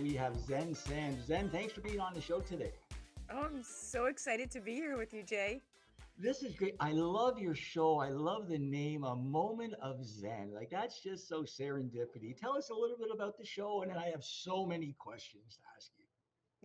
we have Xen Sam. Xen, thanks for being on the show today. Oh, I'm so excited to be here with you, Jay. This is great. I love your show. I love the name, A Moment of Zen. Like, that's just so serendipity. Tell us a little bit about the show, and then I have so many questions to ask you.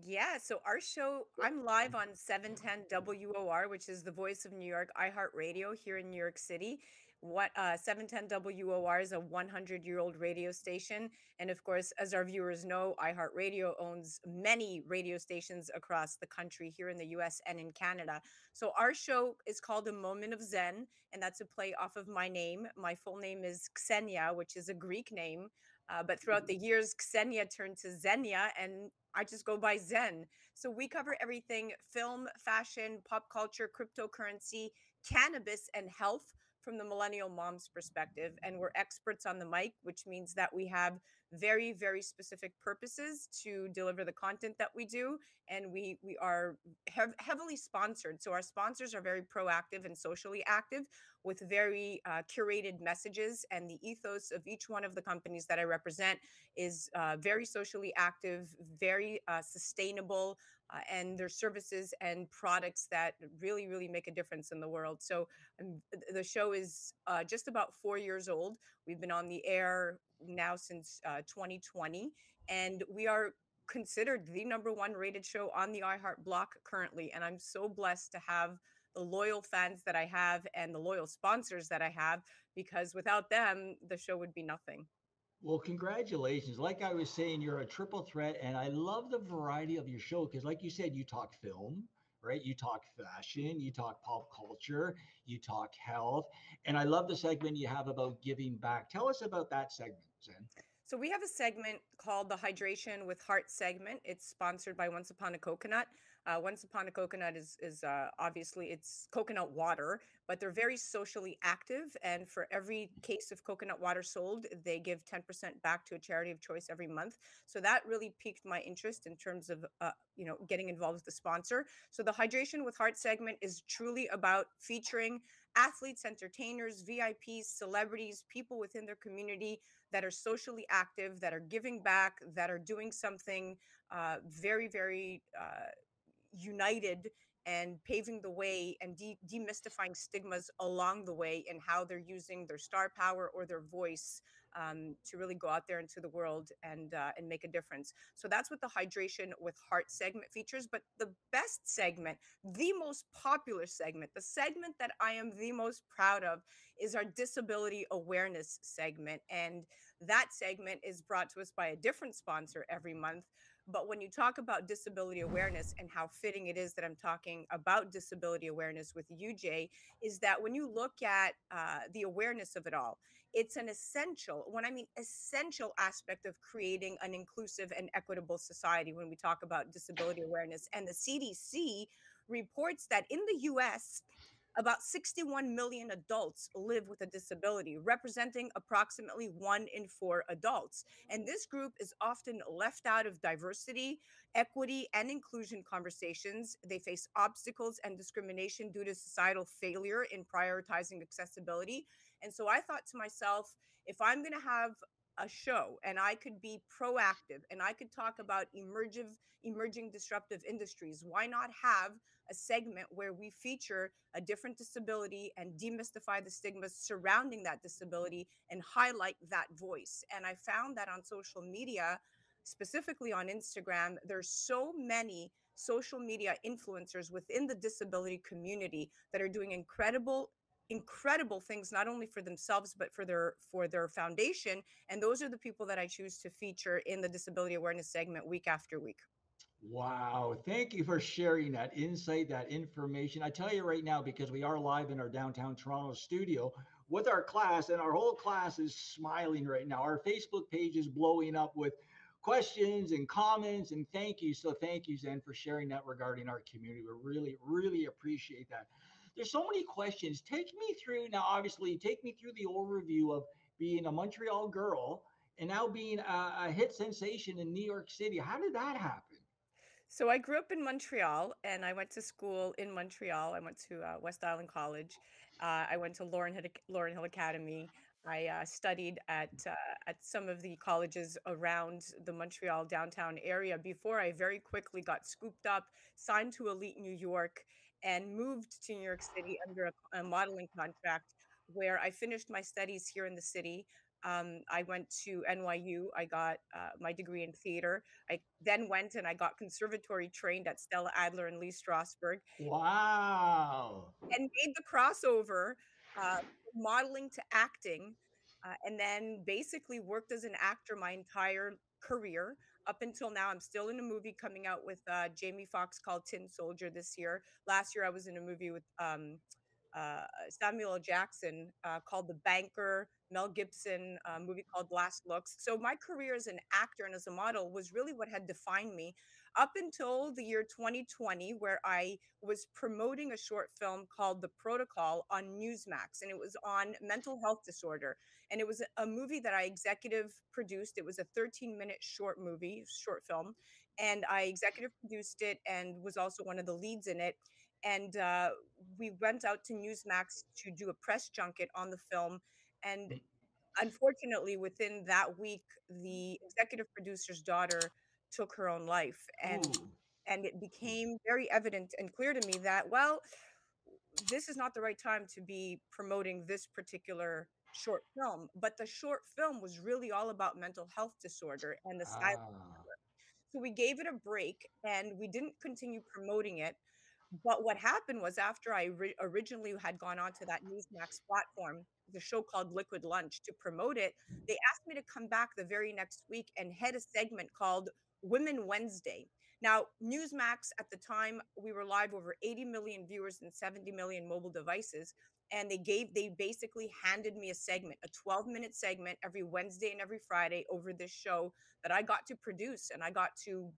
Yeah, so our show, I'm live on 710 WOR, which is the voice of New York iHeartRadio here in New York City. What uh, 710 WOR is a 100 year old radio station. And of course, as our viewers know, iHeartRadio owns many radio stations across the country here in the US and in Canada. So our show is called A Moment of Zen, and that's a play off of my name. My full name is Xenia, which is a Greek name. Uh, but throughout the years, Xenia turned to Xenia, and I just go by Xen. So we cover everything film, fashion, pop culture, cryptocurrency, cannabis, and health from the millennial mom's perspective. And we're experts on the mic, which means that we have very, very specific purposes to deliver the content that we do. And we we are hev- heavily sponsored. So our sponsors are very proactive and socially active with very uh, curated messages. And the ethos of each one of the companies that I represent is uh, very socially active, very uh, sustainable, uh, and their services and products that really, really make a difference in the world. So um, the show is uh, just about four years old. We've been on the air now since uh, 2020, and we are considered the number one rated show on the iHeart block currently. And I'm so blessed to have the loyal fans that I have and the loyal sponsors that I have, because without them, the show would be nothing. Well, congratulations. Like I was saying, you're a triple threat, and I love the variety of your show because, like you said, you talk film, right? You talk fashion, you talk pop culture, you talk health, and I love the segment you have about giving back. Tell us about that segment, Xen. So we have a segment called the Hydration with Heart segment. It's sponsored by Once Upon a Coconut. Uh, Once Upon a Coconut is is uh, obviously it's coconut water, but they're very socially active. And for every case of coconut water sold, they give ten percent back to a charity of choice every month. So that really piqued my interest in terms of uh, you know getting involved with the sponsor. So the Hydration with Heart segment is truly about featuring athletes, entertainers, VIPs, celebrities, people within their community that are socially active, that are giving back, that are doing something uh, very, very uh, united and paving the way and de- demystifying stigmas along the way and how they're using their star power or their voice um, to really go out there into the world and uh, and make a difference. So that's what the hydration with heart segment features. But the best segment, the most popular segment, the segment that I am the most proud of, is our disability awareness segment, and that segment is brought to us by a different sponsor every month. But when you talk about disability awareness and how fitting it is that I'm talking about disability awareness with you, Jay, is that when you look at uh, the awareness of it all, it's an essential, when I mean essential aspect of creating an inclusive and equitable society when we talk about disability awareness. And the CDC reports that in the US, about 61 million adults live with a disability, representing approximately one in four adults. And this group is often left out of diversity, equity, and inclusion conversations. They face obstacles and discrimination due to societal failure in prioritizing accessibility. And so I thought to myself, if I'm going to have a show and I could be proactive and I could talk about emerging emerging disruptive industries, why not have a segment where we feature a different disability and demystify the stigmas surrounding that disability and highlight that voice? And I found that on social media, specifically on Instagram, there's so many social media influencers within the disability community that are doing incredible incredible things not only for themselves but for their for their foundation and those are the people that i choose to feature in the disability awareness segment week after week Wow. Thank you for sharing that insight, that information. I tell you right now, because we are live in our downtown Toronto studio with our class, and our whole class is smiling right now. Our Facebook page is blowing up with questions and comments, and thank you. So, thank you, Xen, for sharing that regarding our community. We really, really appreciate that there's so many questions. Take me through now, obviously, take me through the overview of being a Montreal girl and now being a, a hit sensation in New York City. How did that happen? So I grew up in Montreal, and I went to school in Montreal. I went to uh, West Island College. Uh, I went to Lauren Hill, Laurel Hill Academy. I uh, studied at uh, at some of the colleges around the Montreal downtown area before I very quickly got scooped up, signed to Elite New York, and moved to New York City under a, a modeling contract where I finished my studies here in the city. Um, I went to NYU. I got uh, my degree in theater. I then went and I got conservatory trained at Stella Adler and Lee Strasberg Wow. and made the crossover uh, modeling to acting uh, and then basically worked as an actor my entire career up until now i'm still in a movie coming out with uh, jamie foxx called tin soldier this year last year i was in a movie with um, uh, samuel jackson uh, called the banker mel gibson a movie called last looks so my career as an actor and as a model was really what had defined me up until the year 2020, where I was promoting a short film called The Protocol on Newsmax, and it was on mental health disorder. And it was a movie that I executive produced. It was a 13 minute short movie, short film. And I executive produced it and was also one of the leads in it. And uh, we went out to Newsmax to do a press junket on the film. And unfortunately, within that week, the executive producer's daughter took her own life and Ooh. and it became very evident and clear to me that well this is not the right time to be promoting this particular short film but the short film was really all about mental health disorder and the silence Ah. so we gave it a break and we didn't continue promoting it but what happened was after i ri- originally had gone onto that newsmax platform the show called liquid lunch to promote it they asked me to come back the very next week and head a segment called Women Wednesday. Now, Newsmax at the time, we were live over 80 million viewers and 70 million mobile devices. And they gave, they basically handed me a segment, a 12 minute segment every Wednesday and every Friday over this show that I got to produce. And I got to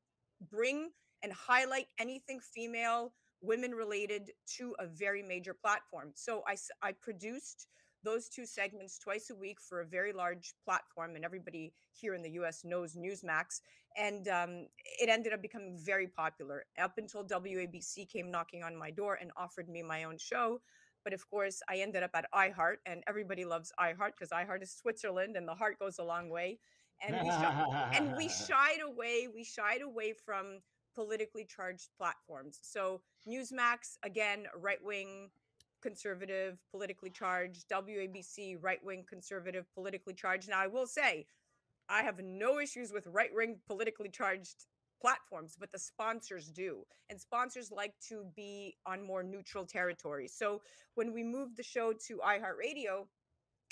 bring and highlight anything female, women related to a very major platform. So I produced those two segments twice a week for a very large platform, and everybody here in the US knows Newsmax and um, it ended up becoming very popular up until WABC came knocking on my door and offered me my own show. But of course, I ended up at iHeart, and everybody loves iHeart because iHeart is Switzerland, and the heart goes a long way. And we and we shied away. We shied away from politically charged platforms. So Newsmax, again, right wing, conservative, politically charged. WABC, right wing, conservative, politically charged. Now, I will say, I have no issues with right wing politically charged platforms, but the sponsors do. And sponsors like to be on more neutral territory. So when we moved the show to iHeartRadio,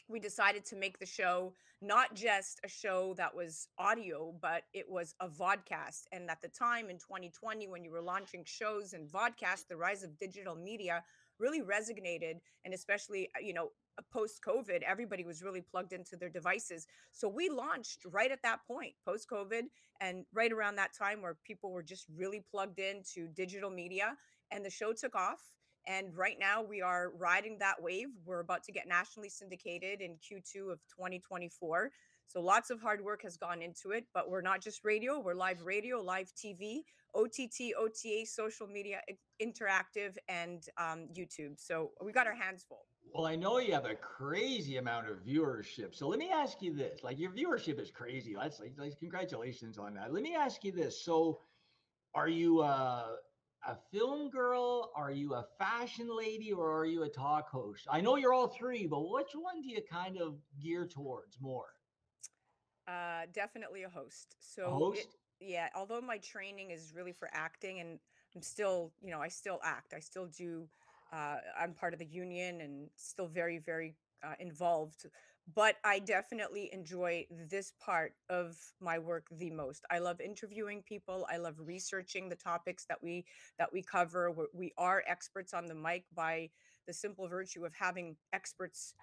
we decided to make the show not just a show that was audio, but it was a vodcast. And at the time in 2020, when you were launching shows and vodcasts, the rise of digital media really resonated. And especially, uh, you know, post COVID, everybody was really plugged into their devices. So we launched right at that point, post COVID, and right around that time where people were just really plugged into digital media. And the show took off. And right now we are riding that wave. We're about to get nationally syndicated in Q2 of 2024. So lots of hard work has gone into it, but we're not just radio, we're live radio, live TV, OTT, OTA, social media, interactive, and um, YouTube. So we got our hands full. Well, I know you have a crazy amount of viewership. So let me ask you this: like your viewership is crazy. That's like, like congratulations on that. Let me ask you this: so are you a, a film girl? Are you a fashion lady, or are you a talk host? I know you're all three, but which one do you kind of gear towards more? Uh, definitely a host. A So host? it, yeah, although my training is really for acting, and I'm still, you know, I still act. I still do. Uh, I'm part of the union and still very, very uh, involved. But I definitely enjoy this part of my work the most. I love interviewing people. I love researching the topics that we that we cover. We're, we are experts on the mic by the simple virtue of having experts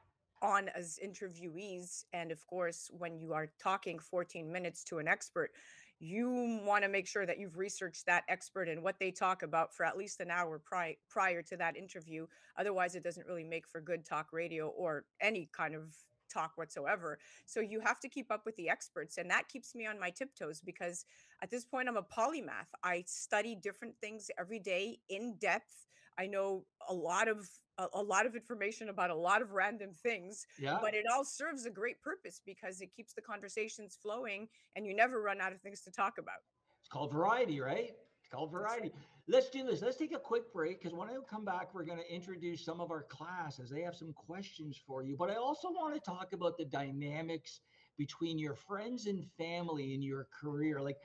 on as interviewees. And of course, when you are talking 14 minutes to an expert, you want to make sure that you've researched that expert and what they talk about for at least an hour pri- prior to that interview. Otherwise, it doesn't really make for good talk radio or any kind of talk whatsoever. So you have to keep up with the experts. And that keeps me on my tiptoes because at this point, I'm a polymath. I study different things every day in depth. I know a lot of a, lot of information about a lot of random things, Yeah. but it all serves a great purpose because it keeps the conversations flowing and you never run out of things to talk about. It's called variety, right? Called variety. Let's do this. Let's take a quick break because when I come back, we're going to introduce some of our classes. They have some questions for you, but I also want to talk about the dynamics between your friends and family in your career. Like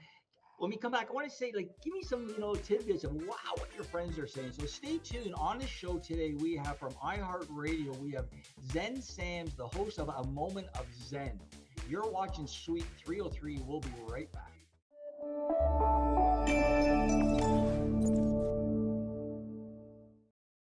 when we come back, I want to say, like, give me some, you know, tidbits of wow, what your friends are saying. So stay tuned. On the show today, we have from iHeartRadio, we have Xen Sams, the host of A Moment of Zen. You're watching Suite 303. We'll be right back.